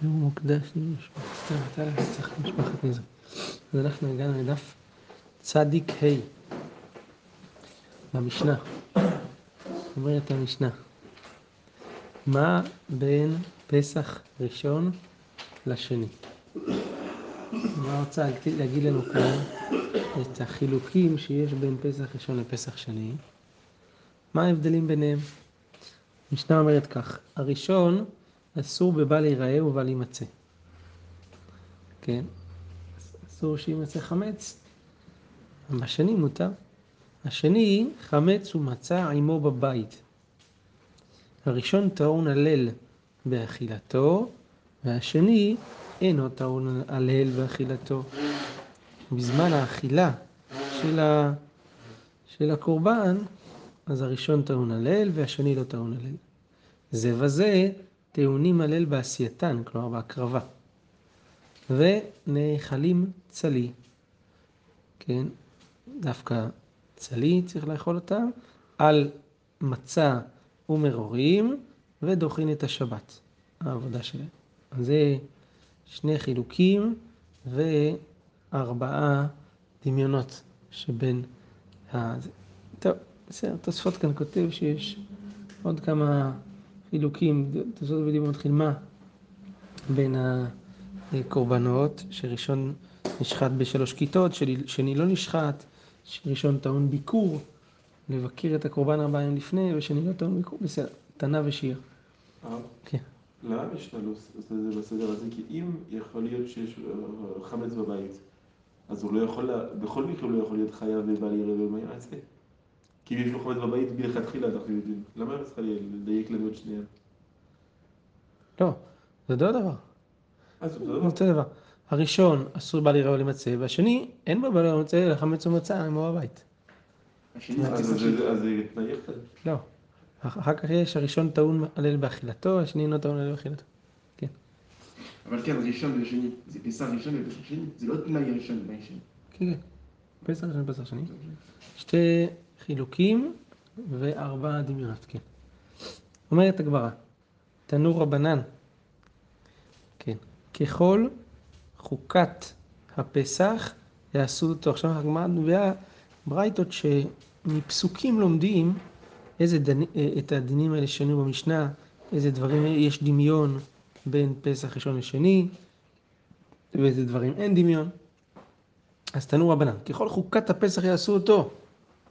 שיעור מוקדש למשפחת נזר. אז אנחנו הגענו לדף צדיק ה' במשנה. אומרת המשנה, מה בין פסח ראשון לשני? מה רוצה להגיד לנו כאן את החילוקים שיש בין פסח ראשון לפסח שני? מה ההבדלים ביניהם? המשנה אומרת כך, הראשון אסור בבל ייראה ובל יימצא. כן? אסור שיימצא חמץ. בשני מותר. השני, חמץ ומצה עמו בבית. הראשון טעון הלל באכילתו, והשני אינו טעון הלל באכילתו. בזמן האכילה של, ה... של הקורבן, אז הראשון טעון הלל והשני לא טעון הלל. זה וזה טעונים הלל בעשייתן, כלומר בהקרבה. ונאכלים צלי, כן, דווקא צלי צריך לאכול אותם, על מצה ומרורים, ודוחין את השבת, העבודה שלהם. אז זה שני חילוקים וארבעה דמיונות שבין ה... טוב, בסדר, תוספות כאן כותב שיש עוד כמה חילוקים, תוספות בדיוק מתחיל מה בין הקורבנות, שראשון נשחט בשלוש כיתות, שני לא נשחט, שראשון טעון ביקור, לבקר את הקורבן ארבעה ימים לפני, ושני לא טעון ביקור, בסדר, תנא ושיר. כן. למה המשנה לא עושה את זה בסדר הזה? כי אם יכול להיות שיש חמץ בבית, אז הוא לא יכול, בכל מקרה הוא לא יכול להיות חייב ובל יראה ומה יעשה? כי אם יש לו חמץ בבית מלכתחילה, אנחנו יודעים. למה אני צריכה לדייק לנו עוד שנייה? לא, זה אותו דבר. זה אותו דבר. הראשון אסור בל יראה ולמצא, והשני אין בו בל יראה ולמצא, אלא חמץ ומצה עמו בבית. אז זה תנאי אחד. לא. אחר כך יש הראשון טעון הלל באכילתו, השני אינו טעון הלל באכילתו. כן. אבל כן, ראשון ושני, זה פסח ראשון ופסח שני, זה לא תנאי ראשון תנאי שני. כן, כן. פסח ראשון ופסח שני. שתי חילוקים וארבע דמיונות, כן. אומרת הגמרא, תנור רבנן, כן, ככל חוקת הפסח יעשו אותו. עכשיו הגמרא מביאה ברייתות שמפסוקים לומדים איזה דנ... את הדינים האלה שנו במשנה, איזה דברים יש דמיון בין פסח ראשון לשני, ואיזה דברים אין דמיון. אז תנו רבנן, ככל חוקת הפסח יעשו אותו.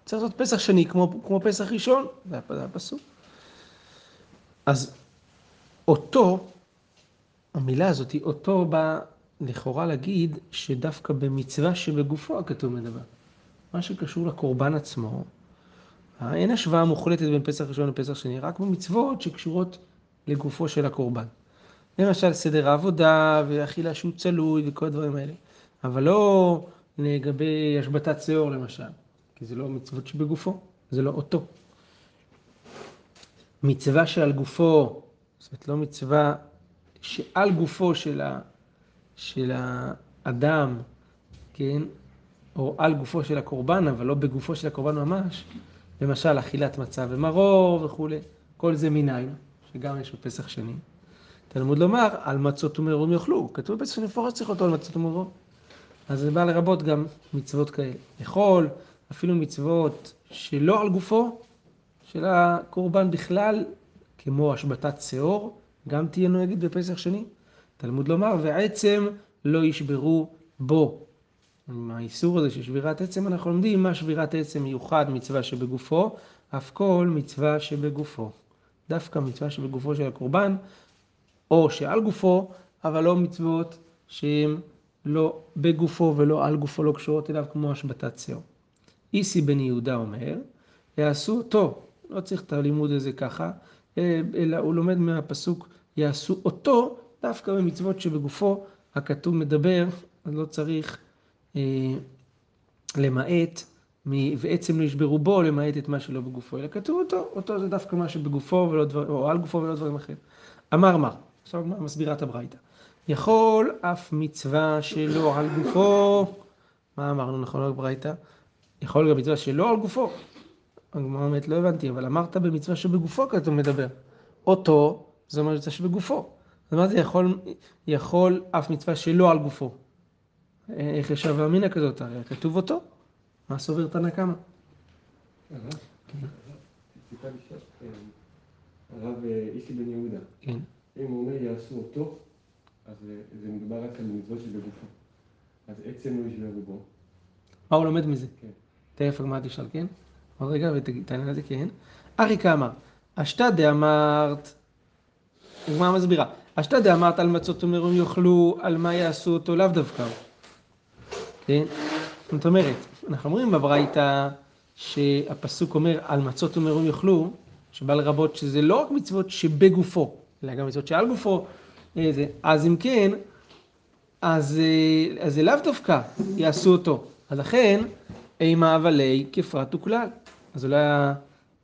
צריך לעשות פסח שני כמו, כמו פסח ראשון, זה הפסוק. אז אותו, המילה הזאת, אותו בא לכאורה להגיד שדווקא במצווה שבגופו הכתוב מדבר. מה שקשור לקורבן עצמו, אין השוואה מוחלטת בין פסח ראשון לפסח שני, רק במצוות שקשורות לגופו של הקורבן. למשל סדר העבודה ואכילה שהוא צלוי וכל הדברים האלה. אבל לא לגבי השבתת שיעור למשל, כי זה לא מצוות שבגופו, זה לא אותו. מצווה שעל גופו, זאת אומרת לא מצווה שעל גופו של, ה, של האדם, כן, או על גופו של הקורבן, אבל לא בגופו של הקורבן ממש, למשל אכילת מצה ומרור וכולי, כל זה מניין, שגם יש בפסח שני. תלמוד לומר, על מצות ומרורים יאכלו, כתוב בפסח מפורש צריך אותו על מצות ומרורים. אז זה בא לרבות גם מצוות כאלה. לאכול, אפילו מצוות שלא על גופו, של הקורבן בכלל, כמו השבתת שאור, גם תהיה נוהגת בפסח שני. תלמוד לומר, ועצם לא ישברו בו. עם האיסור הזה של שבירת עצם, אנחנו לומדים מה שבירת עצם מיוחד מצווה שבגופו, אף כל מצווה שבגופו. דווקא מצווה שבגופו של הקורבן, או שעל גופו, אבל לא מצוות שהן לא בגופו ולא על גופו, לא קשורות אליו, כמו השבתת שאור. איסי בן יהודה אומר, יעשו אותו, לא צריך את הלימוד הזה ככה, אלא הוא לומד מהפסוק, יעשו אותו דווקא במצוות שבגופו הכתוב מדבר, אז לא צריך אה, למעט, ועצם לא ישברו בו, למעט את מה שלא בגופו, אלא כתוב אותו, אותו זה דווקא מה שבגופו, ולא דבר, או על גופו ולא דברים אחרים. אמר מר, עכשיו מסבירה את הברייתא. יכול אף מצווה שלא על גופו, מה אמרנו נכון על ברייתא? יכול גם מצווה שלא על גופו. הגמרא אומרת, לא הבנתי, אבל אמרת במצווה שבגופו כתוב מדבר. אותו, זה אומר מצווה שבגופו. אז מה זה יכול, יכול אף מצווה שלא על גופו? איך ישב אמינא כזאת? הרי כתוב אותו. מה סובר תנא קמא? הרב, לשאול, אה, איסי בן יהודה, כן. אם הוא אומר יעשו אותו, אז אה, זה מדובר רק על מצוות שבגופו. אז עצם לא ישווה רובו. מה הוא לומד מזה? כן. תכף הגמרא תשאל, כן? עוד רגע ותענה לזה, כן. אריקה אמר, אשתא דאמרת, הגמרא מסבירה, אשתא דאמרת על מצות ומרום יאכלו, על מה יעשו אותו לאו דווקא. כן? זאת אומרת, אנחנו אומרים בברייתא שהפסוק אומר על מצות ומרום יאכלו, שבא לרבות שזה לא רק מצוות שבגופו, אלא גם מצוות שעל גופו, אה, זה. אז אם כן, אז, אה, אז זה לאו דווקא יעשו אותו. אז לכן, אימה אבלי כפרט וכלל. אז אולי,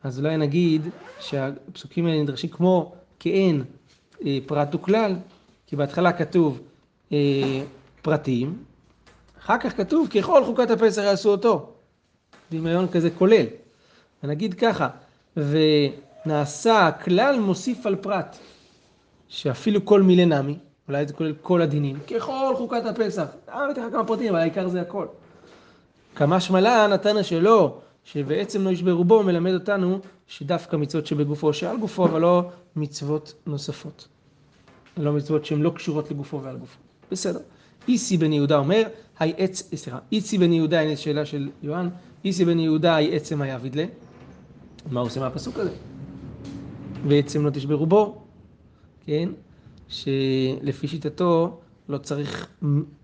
אז אולי נגיד שהפסוקים האלה נדרשים כמו כאין אה, פרט וכלל, כי בהתחלה כתוב אה, פרטים, אחר כך כתוב ככל חוקת הפסח יעשו אותו. דמיון כזה כולל. ונגיד ככה, ונעשה כלל מוסיף על פרט, שאפילו כל מילי נמי, אולי זה כולל כל הדינים, ככל חוקת הפסח. אה, בטח כמה פרטים, אבל העיקר זה הכל. כמה שמלה נתנה שלא, שבעצם לא ישברו בו, מלמד אותנו שדווקא מצוות שבגופו שעל גופו, אבל לא מצוות נוספות. לא מצוות שהן לא קשורות לגופו ועל גופו. בסדר. איסי בן יהודה אומר, היי עץ, סליחה, איסי בן יהודה, הנה שאלה של יוהן, איסי בן יהודה היא עצם היעביד לה. מה הוא עושה מהפסוק הזה? ועצם לא תשברו בו, כן? שלפי שיטתו לא צריך,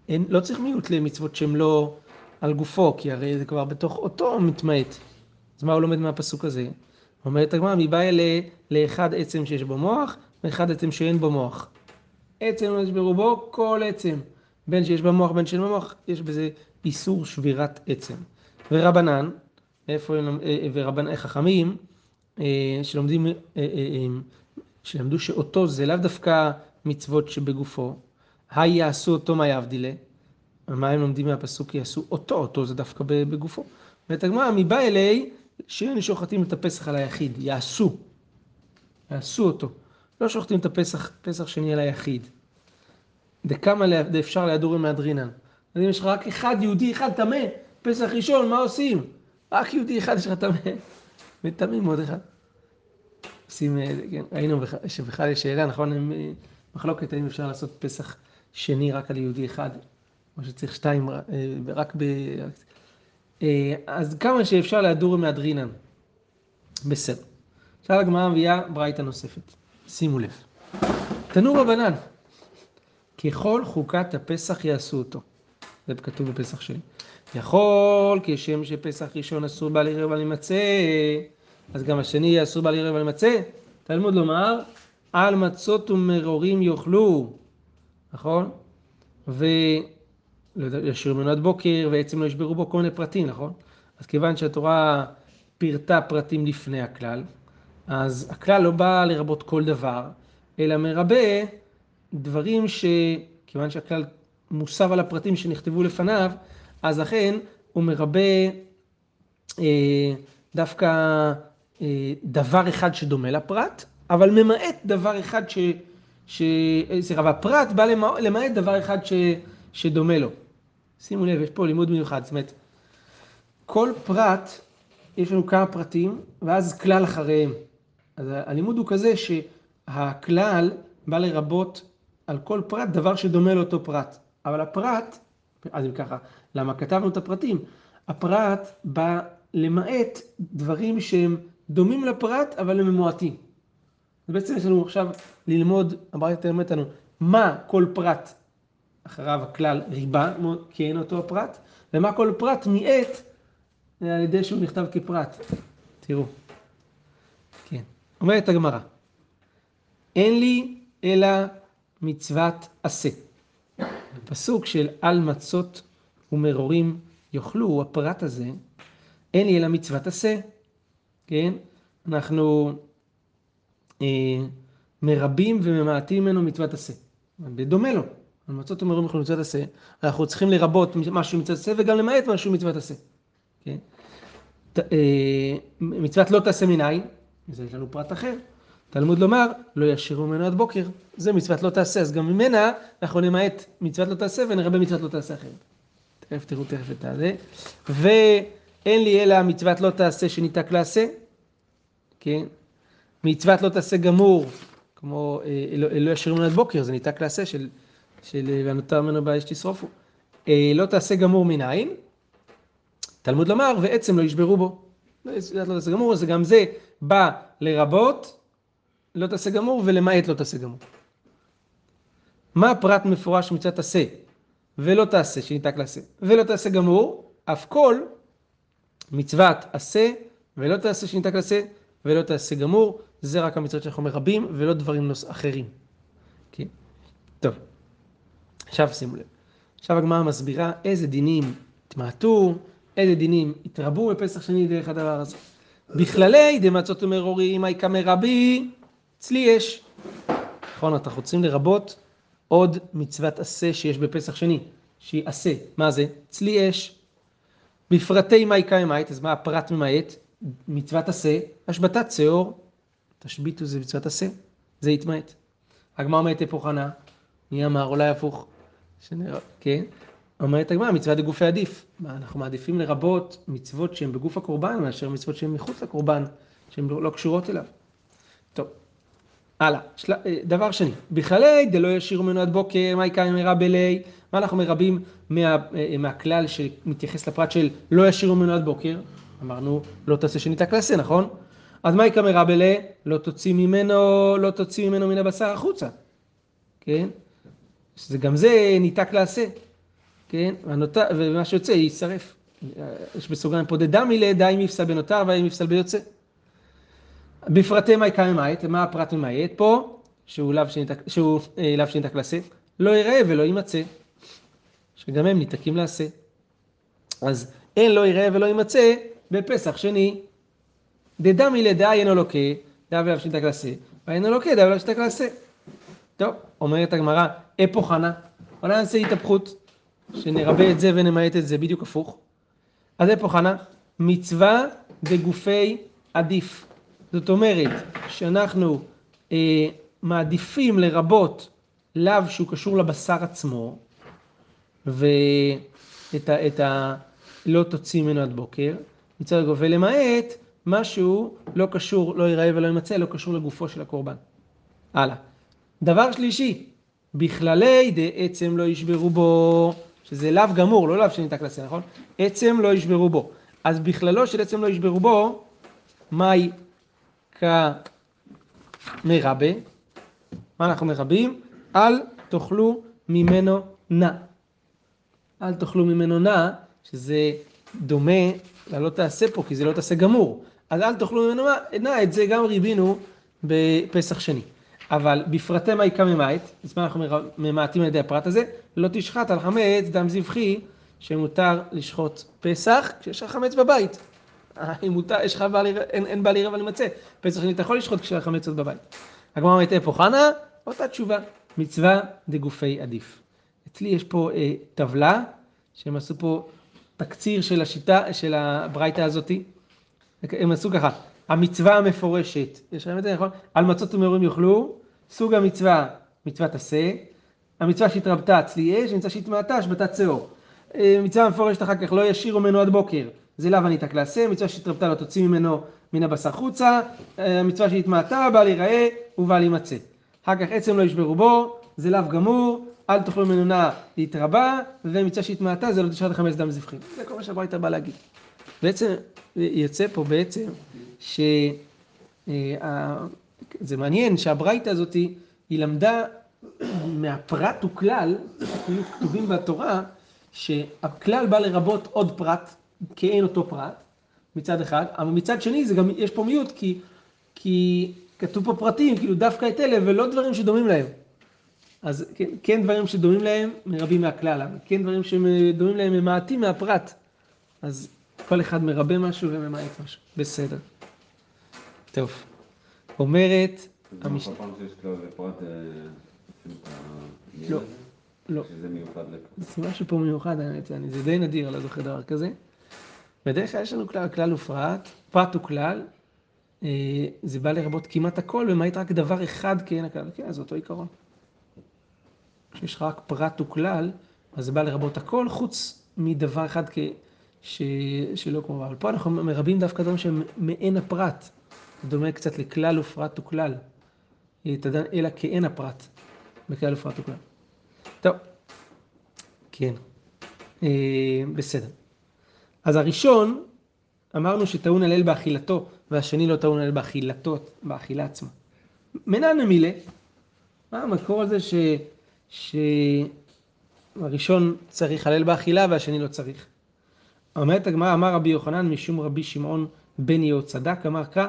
אין, לא צריך מיעוט למצוות שהן לא על גופו, כי הרי זה כבר בתוך אותו מתמעט. אז מה הוא לומד מהפסוק הזה? אומרת הגמרא, מבא אלה לאחד עצם שיש בו מוח, ואחד עצם שאין בו מוח. עצם לא נשברו בו, כל עצם. בין שיש במוח בין שאין במוח, יש בזה איסור שבירת עצם. ורבנן, איפה הם, ורבנן חכמים, שלומדים, שלמדו שאותו זה לאו דווקא מצוות שבגופו, היי יעשו אותו מה יבדילה, מה הם לומדים מהפסוק יעשו אותו, אותו זה דווקא בגופו. ואת הגמרא, מבא אלי, שאין שוחטים את הפסח על היחיד, יעשו, יעשו אותו. לא שוחטים את הפסח, פסח שני על היחיד. דכמה אפשר להדורים מהדרינן. אז אם יש לך רק אחד, יהודי אחד טמא, פסח ראשון, מה עושים? רק יהודי אחד יש לך טמא, וטמאים עוד אחד. עושים, כן, ראינו שבכלל יש שאלה, נכון, מחלוקת האם אפשר לעשות פסח שני רק על יהודי אחד, או שצריך שתיים רק ב... אז כמה שאפשר להדור מהדרינן. בסדר. עכשיו הגמרא מביאה ברייתא נוספת. שימו לב. תנו רבנן, ככל חוקת הפסח יעשו אותו. זה כתוב בפסח שני. יכול כשם שפסח ראשון אסור בעל ערב על מצה, אז גם השני יהיה אסור בעל ערב על מצה. תלמוד לומר, על מצות ומרורים יאכלו, נכון? וישאיר ממנו עד בוקר, ועצם לא ישברו בו כל מיני פרטים, נכון? אז כיוון שהתורה פירטה פרטים לפני הכלל, אז הכלל לא בא לרבות כל דבר, אלא מרבה דברים שכיוון שהכלל מוסב על הפרטים שנכתבו לפניו, אז אכן הוא מרבה אה, דווקא אה, דבר אחד שדומה לפרט, אבל ממעט דבר אחד ש... ש... סליחה, והפרט בא למעט דבר אחד ש... שדומה לו. שימו לב, יש פה לימוד מיוחד, זאת אומרת, כל פרט, יש לנו כמה פרטים, ואז כלל אחריהם. אז הלימוד הוא כזה שהכלל בא לרבות על כל פרט דבר שדומה לאותו פרט. אבל הפרט, אז אם ככה, למה כתבנו את הפרטים? הפרט בא למעט דברים שהם דומים לפרט, אבל הם מועטים. אז בעצם יש לנו עכשיו ללמוד, הברייתא אומרת לנו, מה כל פרט אחריו הכלל ריבה, כי אין אותו הפרט, ומה כל פרט מיעט על ידי שהוא נכתב כפרט. תראו. כן. אומרת הגמרא, אין לי אלא מצוות עשה. פסוק של על מצות ומרורים יאכלו, הפרט הזה, אין לי אלא מצוות עשה. כן? אנחנו אה, מרבים וממעטים ממנו מצוות עשה. בדומה לו. על מצות ומרורים יאכלו מצוות עשה. אנחנו צריכים לרבות משהו מצוות עשה וגם למעט משהו מצוות עשה. כן? ת, אה, מצוות לא תעשה מנין, זה יש לנו פרט אחר. תלמוד לומר, לא ישירו ממנו עד בוקר. זה מצוות לא תעשה, אז גם ממנה אנחנו נמעט מצוות לא תעשה ונרבה מצוות לא תעשה אחרת. תכף תראו תכף את הזה. ואין לי אלא מצוות לא תעשה שניתק לעשה, כן? מצוות לא תעשה גמור, כמו אה, לא, לא ישירו ממנו עד בוקר, זה ניתק לעשה של, של והנותר ממנו באש תשרופו. אה, לא תעשה גמור מנין, תלמוד לומר, ועצם לא ישברו בו. לא תעשה גמור, אז גם זה בא לרבות לא תעשה גמור ולמעט לא תעשה גמור. מה הפרט מפורש מצוות עשה ולא תעשה, שניתק לעשה, ולא תעשה גמור, אף כל מצוות עשה ולא תעשה שניתק לעשה ולא תעשה גמור, זה רק המצוות שאנחנו מרבים ולא דברים אחרים. כן? טוב, עכשיו שימו לב. עכשיו הגמרא מסבירה איזה דינים התמעטו, איזה דינים התרבו בפסח שני דרך הדבר הזה. בכללי דמצות ומרורים אייקא מרבי אצלי יש. נכון, אנחנו רוצים לרבות עוד מצוות עשה שיש בפסח שני, שהיא עשה. מה זה? אצלי יש. בפרטי מאי קיימית, אז מה הפרט ממעט? מצוות עשה, השבתת שאור, תשביתו זה מצוות עשה, זה יתמעט. הגמר אומרת היפוכנה, מי אמר? אולי הפוך. כן? אומרת הגמרא, מצווה דגופי עדיף. אנחנו מעדיפים לרבות מצוות שהן בגוף הקורבן מאשר מצוות שהן מחוץ לקורבן, שהן לא, לא קשורות אליו. טוב, הלאה, של... אה, דבר שני, בכללי דלא ישירו ממנו עד בוקר, מה יקרה מרע בלי, מה אנחנו מרבים מה, אה, מהכלל שמתייחס לפרט של לא ישירו ממנו עד בוקר, אמרנו לא תעשה שניתק לעשה, נכון? אז מה יקרה מרע בלי, לא תוציא ממנו, לא תוציא ממנו מן הבשר החוצה, כן? שזה גם זה ניתק לעשה, כן? והנות... ומה שיוצא יישרף. יש בסוגריים פה דדמי ליה, דהאי מיפסל בנותר והאי מיפסל ביוצא. בפרטיה מאי קממעט, מה הפרט ממעט פה? שהוא לאו שניתק לעשה, לא יראה ולא יימצא, שגם הם ניתקים לעשה. אז אין לא יראה ולא יימצא בפסח שני. דדמי ליה, דהאי אינו לוקה, דהאי לאו שניתק לעשה, והאי אינו לוקה, דהאי לאו שניתק לעשה. טוב, אומרת הגמרא, איפוך אנא, אולי נעשה התהפכות, שנרבה את זה ונמעט את זה, בדיוק הפוך. אז אפו חנה, מצווה דגופי עדיף. זאת אומרת שאנחנו אה, מעדיפים לרבות לאו שהוא קשור לבשר עצמו, ואת ה... את ה לא תוציא ממנו עד בוקר, מצד הגוף, ולמעט משהו לא קשור, לא ייראה ולא יימצא, לא קשור לגופו של הקורבן. הלאה. דבר שלישי, בכללי דעצם לא ישברו בו, שזה לאו גמור, לא לאו שניתק לעשה, נכון? עצם לא ישברו בו. אז בכללו של עצם לא ישברו בו, מהי כמרבה, מה אנחנו מרבים? אל תאכלו ממנו נע. אל תאכלו ממנו נע, שזה דומה ללא תעשה פה, כי זה לא תעשה גמור. אז אל תאכלו ממנו נע, את זה גם ריבינו בפסח שני. אבל בפרטי מאי קממית, אז מה אנחנו ממעטים על ידי הפרט הזה? לא תשחט על חמץ דם זבחי, שמותר לשחוט פסח כשיש לך חמץ בבית. אם מותר, יש לך בעל, אין, אין בעל ערב למצא. פסח שני אתה יכול לשחוט כשהחמץ עוד בבית. הגמרא אומרת איפה חנה? אותה תשובה. מצווה דגופי עדיף. אצלי יש פה אה, טבלה, שהם עשו פה תקציר של השיטה, של הברייתא הזאתי. הם עשו ככה, המצווה המפורשת, יש לכם את זה נכון? על מצות ומרורים יאכלו, סוג המצווה, מצוות עשה, המצווה שהתרבתה אצלי יש, המצווה שהתמעטה, השבתת שאור. אה, מצווה מפורשת אחר כך, לא ישירו ממנו עד בוקר. זה לאו הניתק לעשה, מצווה שהתרבתה לא תוציא ממנו מן הבשר חוצה, אה, מצווה שהתמעטה, בל ייראה ובל יימצא. אחר כך עצם לא ישברו בו, זה לאו גמור, אל תאכלו ממנו נע להתרבה, ומצווה שהתמעטה זה לא תשרת חמץ דם זבחים. זה כל מה שהברייתא בא להגיד. בעצם, יוצא פה בעצם, ש... זה מעניין שהברייתא הזאת היא למדה מהפרט וכלל, כאילו כתובים בתורה, שהכלל בא לרבות עוד פרט, כאין אותו פרט, מצד אחד, אבל מצד שני זה גם, יש פה מיעוט, כי, כי כתוב פה פרטים, כאילו דווקא את אלה, ולא דברים שדומים להם. אז כן, כן דברים שדומים להם מרבים מהכלל, כן דברים שדומים להם ממעטים מהפרט. אז כל אחד מרבה משהו וממעט משהו, בסדר. טוב, אומרת... לפרט... אה, לא, לא. שזה מיוחד לכלל. זה משהו פה מיוחד, האמת, זה די נדיר, אני לא זוכר דבר כזה. בדרך כלל יש לנו כלל, כלל ופרט, פרט הוא כלל, אה, זה בא לרבות כמעט הכל, למעט רק דבר אחד כן הכלל. כן, זה אותו עיקרון. כשיש לך רק פרט וכלל, אז זה בא לרבות הכל, חוץ מדבר אחד כ... ש... שלא כמו... אבל פה אנחנו מרבים דווקא דברים שהם מעין הפרט. זה דומה קצת לכלל ופרט וכלל. אלא כאין הפרט, בכלל ופרט וכלל. טוב, כן, אה, בסדר. אז הראשון, אמרנו שטעון הלל באכילתו, והשני לא טעון הלל באכילתו, באכילה עצמה. מנן מילה, מה המקור הזה ש... שהראשון צריך הלל באכילה והשני לא צריך? אומרת הגמרא, אמר רבי יוחנן משום רבי שמעון בן יהוצדק, אמר קרא,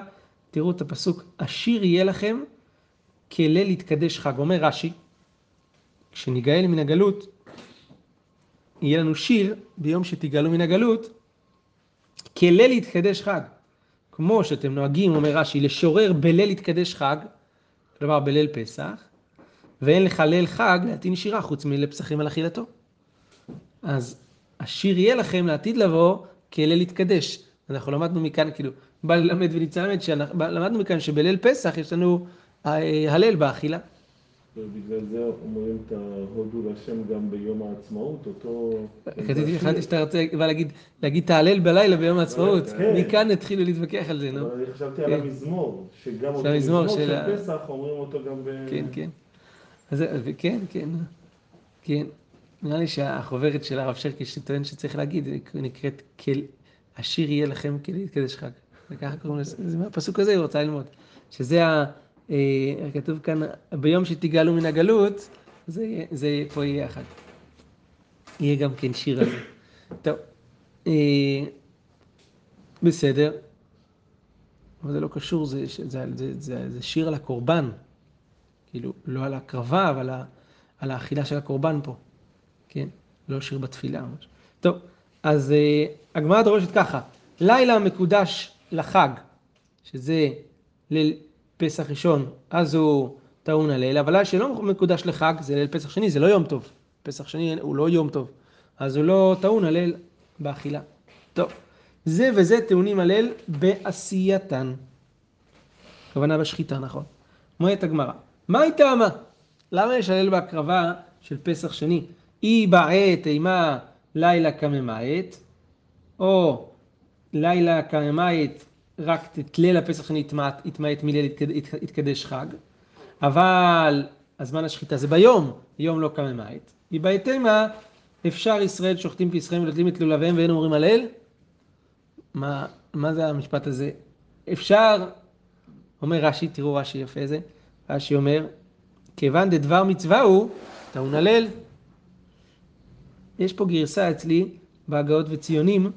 תראו את הפסוק, עשיר יהיה לכם כליל יתקדש חג. אומר רש"י, כשניגאל מן הגלות, יהיה לנו שיר ביום שתגאלו מן הגלות, כליל יתקדש חג. כמו שאתם נוהגים, אומר רש"י, לשורר בליל יתקדש חג, כלומר בליל פסח, ואין לך ליל חג להטעין שירה חוץ מליל פסחים על אכילתו. אז השיר יהיה לכם לעתיד לבוא כליל יתקדש. אנחנו למדנו מכאן, כאילו, בא ללמד וניצה ללמד, למדנו מכאן שבליל פסח יש לנו אה, הלל באכילה. ובגלל זה אומרים את ההודו להשם גם ביום העצמאות, אותו... חשבתי שאתה רוצה להגיד את ההלל בלילה ביום העצמאות. כן. מכאן התחילו להתווכח על זה, נו. אבל אני חשבתי על כן. המזמור, שגם אותו מזמור של פסח אומרים אותו גם ב... כן, כן. אז כן, כן, כן. נראה לי שהחוברת של הרב שרקי שטוען שצריך להגיד, נקראת כל... השיר יהיה לכם כלהתקדש חג. וככה קוראים לזה, זה מהפסוק הזה היא רוצה ללמוד. שזה ה... אה, כתוב כאן, ביום שתגאלו מן הגלות, זה, זה פה יהיה החג. יהיה גם כן שיר הזה. טוב, אה, בסדר. אבל זה לא קשור, זה, זה, זה, זה, זה, זה שיר על הקורבן. כאילו, לא על ההקרבה, אבל ה- על האכילה של הקורבן פה. כן? לא שיר בתפילה. טוב, אז אה, הגמרא דורשת ככה, לילה מקודש לחג, שזה ליל פסח ראשון, אז הוא טעון הליל, אבל לילה שלא מקודש לחג, זה ליל פסח שני, זה לא יום טוב. פסח שני הוא לא יום טוב, אז הוא לא טעון הליל באכילה. טוב, זה וזה טעונים הליל בעשייתן. הכוונה בשחיטה, נכון. אומרת הגמרא, מה היא טעמה? למה יש הלל בהקרבה של פסח שני? אי בעת אימה לילה כממעט, או לילה כממעט רק את ליל הפסח יתמעט מליל יתקדש חג, אבל הזמן השחיטה זה ביום, יום לא כממעט. היא בעת אימה אפשר ישראל שוחטים בישראל ונוטלים את לולביהם ואין אומרים הלל? מה, מה זה המשפט הזה? אפשר, אומר רש"י, תראו רש"י יפה זה, רש"י אומר, כיוון דדבר מצווה הוא, טעון הלל. יש פה גרסה אצלי בהגאות וציונים,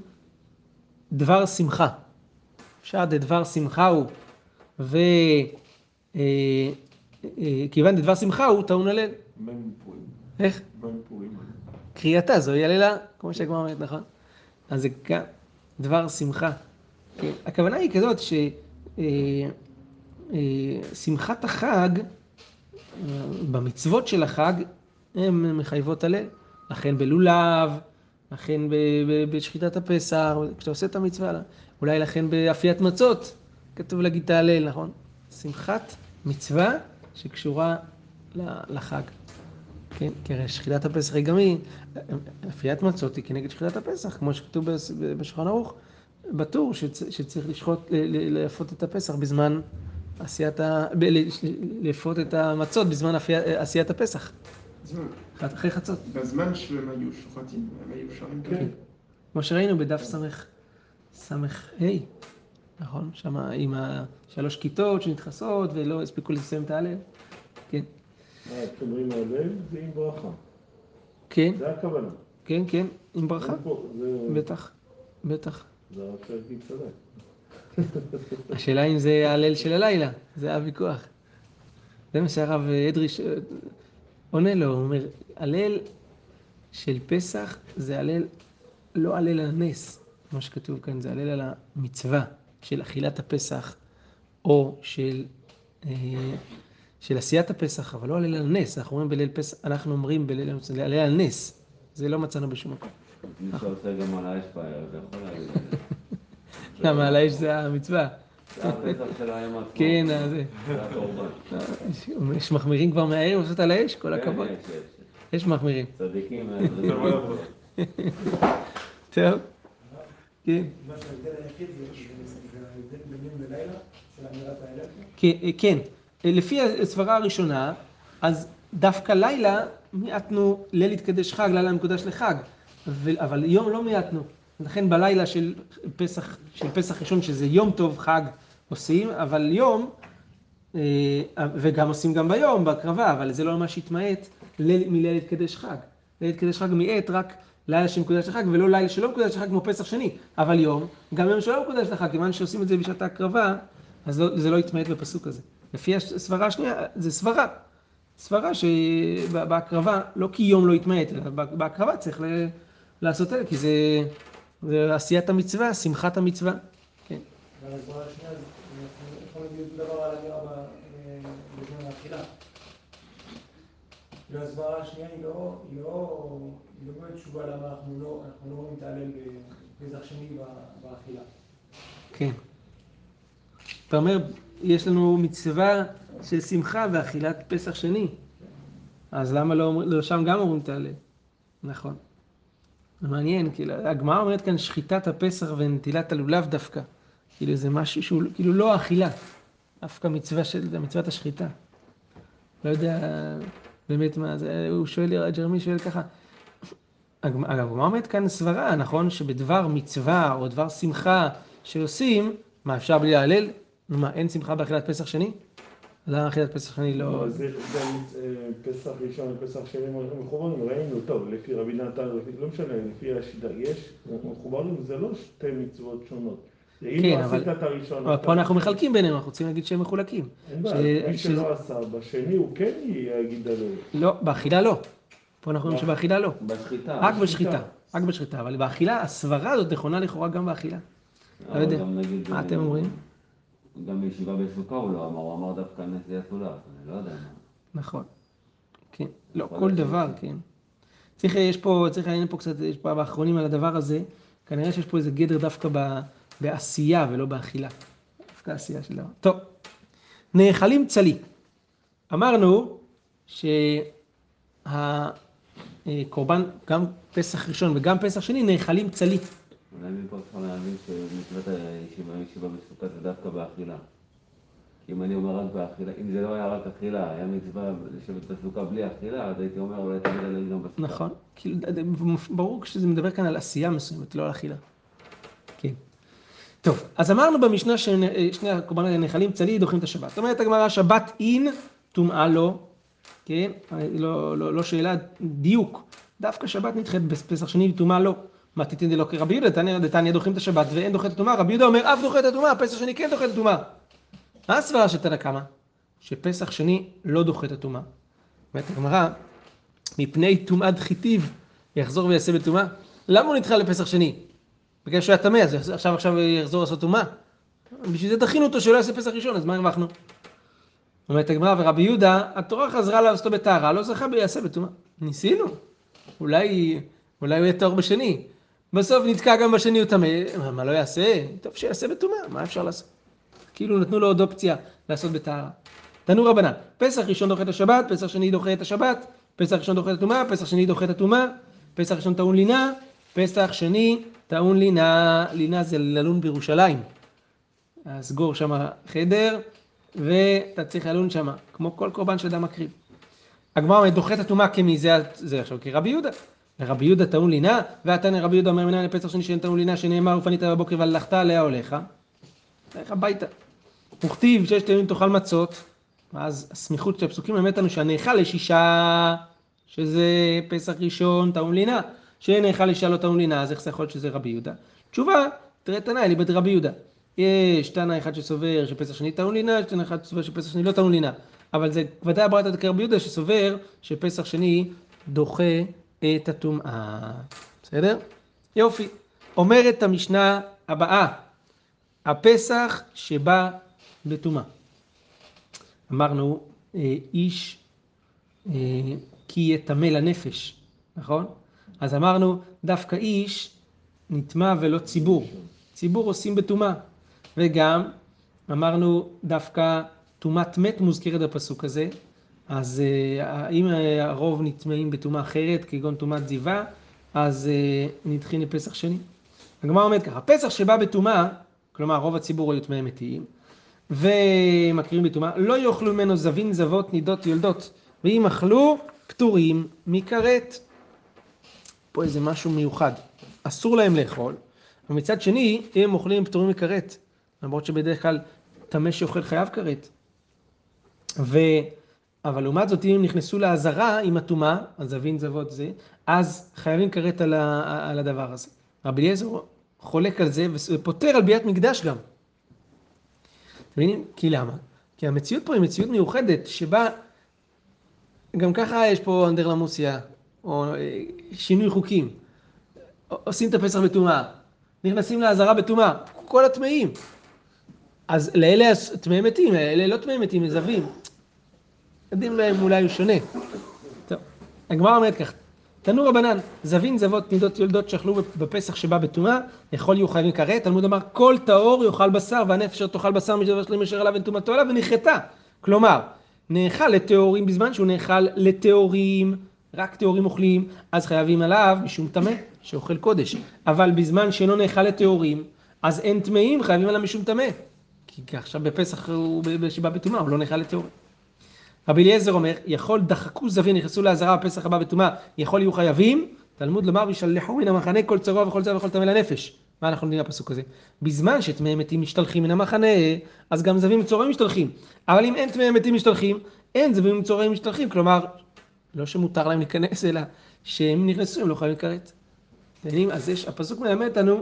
דבר שמחה. אפשר דדבר שמחה הוא, וכיוון דדבר שמחה הוא, טעון הלל. איך? קריאתה זוהי הלילה, כמו שהגמרא אומרת, נכון? אז זה גם דבר שמחה. כן. הכוונה היא כזאת ששמחת החג, אה, במצוות של החג, הן מחייבות הלל. לכן בלולב, לכן בשחיטת הפסח, כשאתה עושה את המצווה, אולי לכן באפיית מצות, כתוב להגיד את ההלל, נכון? שמחת מצווה שקשורה לחג. כן, כי הרי שחיטת הפסח היא גם היא, אפיית מצות היא כנגד שחיטת הפסח, כמו שכתוב בשולחן ערוך, בטור שצ- שצריך לשחוט, לאפות את הפסח בזמן עשיית ה... לאפות את המצות בזמן עשיית הפסח. אחרי חצות. בזמן שהם היו שוחטים, הם היו שרים כן. כמו שראינו בדף סמך, סמך ה', נכון? שם עם השלוש כיתות שנדחסות ולא הספיקו לסיים את ההלל. כן, אה, כשאומרים הלל זה עם ברכה. כן, זה הכוונה. כן, כן, עם ברכה, בטח, בטח. זה. השאלה אם זה ההלל של הלילה, זה הוויכוח. זה מה שהרב אדרי עונה לו, הוא אומר, הלל של פסח זה הלל, לא הלל על הנס, כמו שכתוב כאן, זה הלל על המצווה של אכילת הפסח, או של, אה, של עשיית הפסח, אבל לא הלל על נס, אנחנו אומרים בליל פסח, אנחנו אומרים בליל, זה הלל על נס, זה לא מצאנו בשום מקום. מי שעושה גם על האש בערב, יכול להגיד. למה על האש זה המצווה? זה הפסח של היום עצמו. כן, אז זה- זה הקורבן. יש מחמירים כבר מהערב לעשות על האש, כל כן, הכבוד. יש, מחמירים. צדיקים. אה. טוב. כן. כן, אה, כן, אה, לפי הסברה הראשונה, אז דווקא לילה מיעטנו ליל יתקדש חג, לילה מקודש לחג, אבל, אבל יום לא מיעטנו. לכן בלילה של פסח, של פסח ראשון, שזה יום טוב חג, עושים, אבל יום, אה, וגם עושים גם ביום, בהקרבה, אבל זה לא ממש התמעט ליל- מליל יתקדש חג. ליל יתקדש חג מיעט רק לילה שמקודש לחג, ולא לילה שלא מקודש לחג כמו פסח שני. אבל יום, גם יום שלא מקודש לחג, כיוון שעושים את זה בשעת ההקרבה, אז לא, זה לא יתמעט בפסוק הזה. לפי הסברה השנייה, זה סברה. סברה שבהקרבה, לא כי יום לא יתמעט, אלא בהקרבה צריך לעשות את זה, כי זה, זה עשיית המצווה, שמחת המצווה. וההסברה השנייה, אנחנו יכולים להגיד דבר על ב- אה, בזמן האכילה. ההסברה השנייה לא, היא לא, היא לא באמת תשובה למה אנחנו לא, אנחנו לא ההלל בפסח שני באכילה. כן. אתה אומר, יש לנו מצווה של שמחה ואכילת פסח שני. אז למה לא, לא שם גם אומרים ההלל? נכון. מעניין, כאילו, הגמרא אומרת כאן שחיטת הפסח ונטילת הלולב דווקא. כאילו זה משהו שהוא כאילו לא אכילה, דווקא מצווה של, מצוות השחיטה. לא יודע באמת מה זה, הוא שואל, ג'רמי שואל ככה, אגב, הגמרא אומרת כאן סברה, נכון? שבדבר מצווה או דבר שמחה שעושים, מה אפשר בלי להלל? מה, אין שמחה באכילת פסח שני? למה אכילת פסח שני לא... לא, זה אה, פסח ראשון ופסח שני מחוברים, ראינו, טוב, לפי רבי נתן, לא משנה, לפי השיטה, יש, מחוברים, זה לא שתי מצוות שונות. כן, לא אבל- עשית את הראשון, אבל אתה- פה אנחנו מחלקים ביניהם, אנחנו רוצים להגיד שהם מחולקים. אין ש- בעיה, מי ש- שלא עשה, בשני הוא כן יגיד עליו. לא, באכילה לא. פה אנחנו אומרים שבאכילה לא. בשחיטה. רק בשחיטה, רק בשחיטה, אבל באכילה, הסברה הזאת נכונה לכאורה גם באכילה. לא יודע. מה אה, אתם אומרים? גם בישיבה בסוכה הוא לא אמר, הוא אמר דווקא נשיא הסעודה, אז אני לא יודע מה. נכון. כן. לא, כל דבר, כן. צריך, יש פה, צריך לעניין פה קצת, יש פה באחרונים על הדבר הזה, כנראה שיש פה איזה גדר דווקא ב, בעשייה ולא באכילה. דווקא עשייה של דבר. טוב, נאכלים צלי. אמרנו שהקורבן, גם פסח ראשון וגם פסח שני, נאכלים צלי. אולי מפה צריך להבין שמצוות הישיבה ישיבה בסוכה זה דווקא באכילה. כי אם אני אומר רק באכילה, אם זה לא היה רק אכילה, היה מצווה לשבת בסוכה בלי אכילה, אז הייתי אומר אולי תמיד עליהם גם בסוכה. נכון. כאילו, ברור שזה מדבר כאן על עשייה מסוימת, לא על אכילה. טוב, אז אמרנו במשנה ששני הקורבנות האלה נחלים צלי דוחים את השבת. זאת אומרת הגמרא, שבת אין, טומאה לא, כן? לא, לא, לא שאלה, דיוק. דווקא שבת נדחית בפסח שני וטומאה לא. מה תיתן דלא כרבי יהודה, דתניא דוחים את השבת ואין דוחה את הטומאה, רבי יהודה אומר אף דוחה את הטומאה, פסח שני כן דוחה את הטומאה. מה הסברה של תנא קמא? שפסח שני לא דוחה את הטומאה. אומרת הגמרא, מפני טומאת חיטיב יחזור ויעשה בטומאה? למה הוא נדחה לפסח שני? בגלל שהוא היה טמא, אז עכשיו עכשיו יחזור לעשות טומאה? בשביל זה דחינו אותו שלא יעשה פסח ראשון, אז מה הרווחנו? אומרת הגמרא ורבי יהודה, התורה חזרה לעשותו בטהרה, לא זכה ביעשה בטומאה. ניסינו, אולי, אולי הוא יהיה טהור בשני. בסוף נתקע גם בשני הוא טמא, מה, מה לא יעשה? טוב שיעשה בטומאה, מה אפשר לעשות? כאילו נתנו לו עוד אופציה לעשות בטהרה. תנו רבנן, פסח ראשון דוחה את השבת, פסח שני דוחה את השבת, פסח ראשון דוחה את הטומאה, פסח שני דוחה את הטומאה, פסח ראשון טעון לינה, פסח שני טעון לינה, לינה זה ללון בירושלים. אז סגור שם חדר, ואתה צריך ללון שם, כמו כל קורבן שאדם מקריב. הגמרא אומרת, דוחה את הטומאה כמי, זה, זה עכשיו כרבי יהודה. לרבי יהודה טעון לינה, ועתנא רבי יהודה אומר מנין לפסח שני שאין טעון לינה, שנאמר ופנית בבוקר והלכת עליה הולך. לך הביתה. וכתיב ששת ימים תאכל מצות, ואז הסמיכות של הפסוקים מלמד אותנו שהנאכל יש אישה, שזה פסח ראשון טעון לינה, שנאכל אישה לא טעון לינה, אז איך זה יכול להיות שזה רבי יהודה? תשובה, תראה תנאי ליבד רבי יהודה. יש תנא אחד שסובר שפסח שני טעון לינה, יש תנא אחד שסובר שפסח שני לא טעון לינה. אבל זה ודאי הברייתא כרבי יהודה שסובר שפסח שני דוחה את הטומאה. בסדר? יופי. אומרת המשנה הבאה, הפסח שבא בטומאה. אמרנו, אה, איש אה, כי יטמא לנפש, נכון? אז אמרנו, דווקא איש נטמא ולא ציבור. ציבור עושים בטומאה. וגם אמרנו דווקא טומאת מת מוזכרת בפסוק הזה, אז אה, אם אה, הרוב נטמעים בטומאה אחרת, כגון טומאת זיווה, אז אה, נדחים לפסח שני. הגמרא אומרת ככה, פסח שבא בטומאה, כלומר רוב הציבור היו טמאי מתים, ומקריאים בטומאה, לא יאכלו ממנו זבין, זבות, נידות, יולדות, ואם אכלו, פטורים מכרת. פה איזה משהו מיוחד, אסור להם לאכול, ומצד שני, אם הם אוכלים פטורים מכרת, למרות שבדרך כלל טמא שאוכל חייב כרת. ו... אבל לעומת זאת, אם הם נכנסו לעזרה עם הטומאה, הזבין זבות זה, אז חייבים כרת על, ה... על הדבר הזה. רבי אליעזר חולק על זה ופותר על ביאת מקדש גם. אתם מבינים? כי למה? כי המציאות פה היא מציאות מיוחדת, שבה גם ככה יש פה אנדרלמוסיה, או אה, שינוי חוקים. עושים את הפסח בטומאה, נכנסים לעזרה בטומאה, כל הטמאים. אז לאלה טמאי מתים, לאלה לא טמאי מתים, מזווים. הדין בהם אולי הוא שונה. טוב, הגמרא אומרת כך, תנו רבנן, זבין זבות נידות יולדות שאכלו בפסח שבא בטומאה, יכול יהיו חייבים כרת, תלמוד אמר כל טהור יאכל בשר והנפש אשר תאכל בשר משדבר שלם אשר עליו אין טומאתו עליו ונחתה. כלומר, נאכל לטהורים בזמן שהוא נאכל לטהורים, רק טהורים אוכלים, אז חייבים עליו משום טמא שאוכל קודש. אבל בזמן שאינו נאכל לטהורים, אז אין טמאים, חייבים עליו משום טמא. כי עכשיו בפסח הוא שבא בטומאה, הוא לא נאכל לטהורים. רבי אליעזר אומר, יכול דחקו זווין, נכנסו לעזרה בפסח הבא בטומאה, יכול יהיו חייבים, תלמוד לומר, וישלחו מן המחנה כל צרוע וכל צרוע וכל טמא לנפש. מה אנחנו לומדים בפסוק הזה? בזמן שטמאי מתים משתלחים מן המחנה, אז גם זווים וצורעים משתלחים. אבל אם אין טמאי מתים משתלחים, אין זווים וצורעים משתלחים. כלומר, לא שמותר להם להיכנס, אלא שהם נכנסו, הם לא חייבים כרת. אז יש, הפסוק מלמד אותנו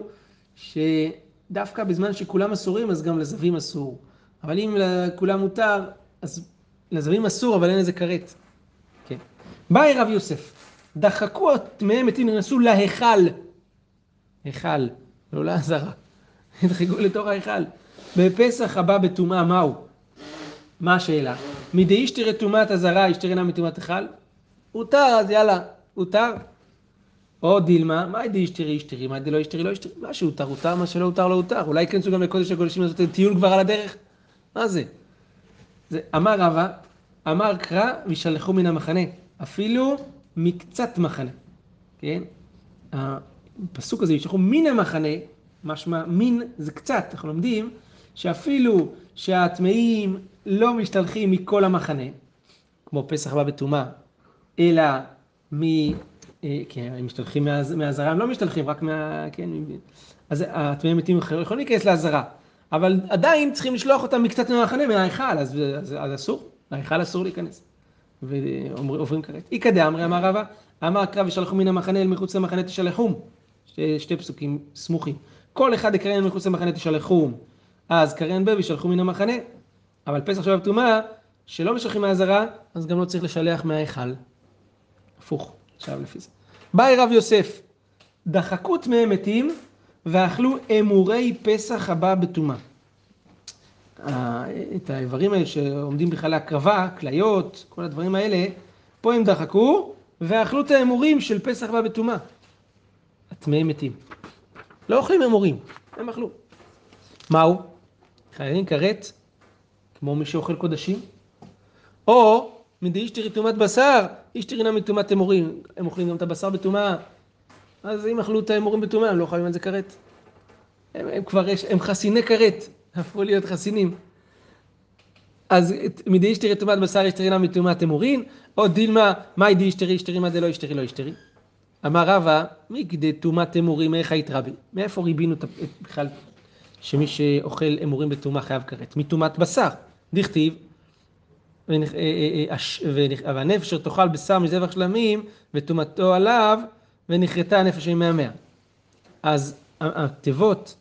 שדווקא בזמן שכולם אסורים, אז גם לזווים אסור. אבל אם לכולם מותר, אז לזווים אסור, אבל אין איזה כרת. כן. באי רב יוסף, דחקו טמאי מתים נכנסו להיכל. היכל, לא לעזרה. דחקו לתוך ההיכל. בפסח הבא בטומאה, מהו? מה השאלה? מדי אישתרא טומאת אזהרה, אישתרא מטומאת היכל? הותר, אז יאללה, הותר. או דילמה, מה די אישתרי אישתרי, מה די לא אישתרי לא אישתרי, מה שהותר הותר, מה שלא הותר לא הותר, אולי ייכנסו גם לקודש הקודשים לעשות טיול כבר על הדרך? מה זה? זה אמר רבא, אמר קרא וישלחו מן המחנה, אפילו מקצת מחנה, כן? הפסוק הזה, ישלחו מן המחנה, משמע מין זה קצת, אנחנו לומדים שאפילו שהטמאים לא משתלחים מכל המחנה, כמו פסח בא בטומאה, אלא מ... אה, כן, הם משתלחים מהאזהרה, הם לא משתלחים, רק מה... כן, אז הטמאים מתים יכולים להיכנס לאזהרה, אבל עדיין צריכים לשלוח אותם מקצת מהמחנה, מההיכל, אז, אז, אז אסור, להיכל אסור להיכנס. ועוברים כרת. איכא דאמרי אמר רבא, אמר קרא ושלחו מן המחנה אל מחוץ למחנה תשלחום. שתי, שתי פסוקים סמוכים. כל אחד יקרן מחוץ למחנה תשלחום. אז קרן בה וישלחו מן המחנה. אבל פסח שבב טומאה, שלא משלחים מהזרה, אז גם לא צריך לשלח מההיכל. הפוך, עכשיו לפי זה. באי רב יוסף, דחקו טמאי מתים ואכלו אמורי פסח הבא בטומאה. את האיברים האלה שעומדים בכלל להקרבה, כליות, כל הדברים האלה, פה הם דחקו ואכלו את האמורים של פסח הבא בטומאה. הטמאי מתים. לא אוכלים אמורים, הם אכלו. מהו? חייבים כרת, כמו מי שאוכל קודשים, או מדי איש תראי טומאת בשר, איש תראינה מטומאת אמורים, הם אוכלים גם את הבשר בטומאה, אז אם אכלו את האמורים בטומאה, הם לא חייבים על זה כרת. הם, הם כבר, יש, הם חסיני כרת, הפכו להיות חסינים. אז מדי איש תראי טומאת בשר, איש תראינה מטומאת אמורים, או דילמה, מאי די איש תראי, איש תראי, מה דלא איש תראי, לא איש. אמר רבא, מכדי טומאת אמורים, איך היית רבי? מאיפה ריבינו בכלל שמי שאוכל אמורים בטומאה חייב כרת? מטומאת בשר. דכתיב, והנפש אשר תאכל בשר מזבח שלמים וטומאתו עליו ונכרתה הנפש עם מהמאה. אז התיבות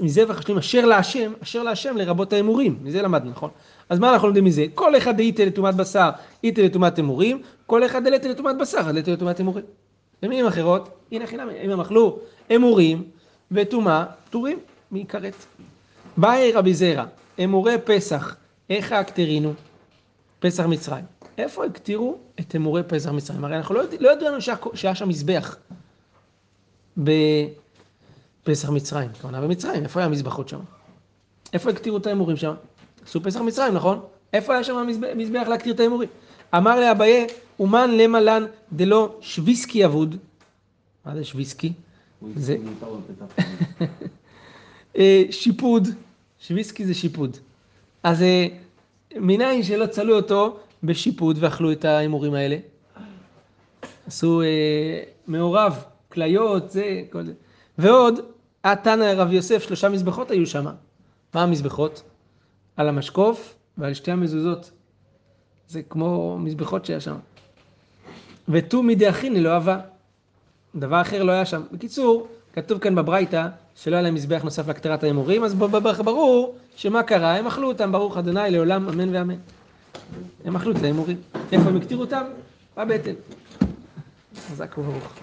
מזבח השלמים אשר להשם, אשר להשם לרבות האמורים, מזה למדנו, נכון? אז מה אנחנו לומדים מזה? כל אחד דהיתה לטומאת בשר, איתה לטומאת אמורים, כל אחד דלתה לטומאת בשר, דלתה לטומאת אמורים. במילים אחרות, הנה חינם, אם הם אכלו אמורים וטומאה, פטורים מכרת. באי רבי זרע, אמורי פסח, איך הקטרינו? פסח מצרים. איפה הקטירו את אמורי פסח מצרים? הרי אנחנו לא, יודע, לא ידענו שהיה שם מזבח בפסח מצרים, כמובן במצרים, איפה היה המזבחות שם? איפה הקטירו את האימורים שם? עשו פסח מצרים, נכון? איפה היה שם המזבח- מזבח להקטיר את האימורים? אמר ליה אביי, ומאן לימא לן דלא שוויסקי עבוד. מה זה שוויסקי? זה-. אה, שיפוד, שוויסקי זה שיפוד. אז אה, מניין שלא צלו אותו בשיפוד ואכלו את האימורים האלה. עשו אה, מעורב, כליות, זה, כל זה. ועוד, התנא רב יוסף, שלושה מזבחות היו שם. מה המזבחות? על המשקוף ועל שתי המזוזות. זה כמו מזבחות שהיה שם. ותו מידי אחיני לא אהבה. דבר אחר לא היה שם. בקיצור, כתוב כאן בברייתא שלא היה להם מזבח נוסף להקטרת ההימורים, אז ברור שמה קרה? הם אכלו אותם, ברוך ה' לעולם אמן ואמן. הם אכלו את ההימורים. איפה הם הקטירו אותם? בבטן. חזק וברוך.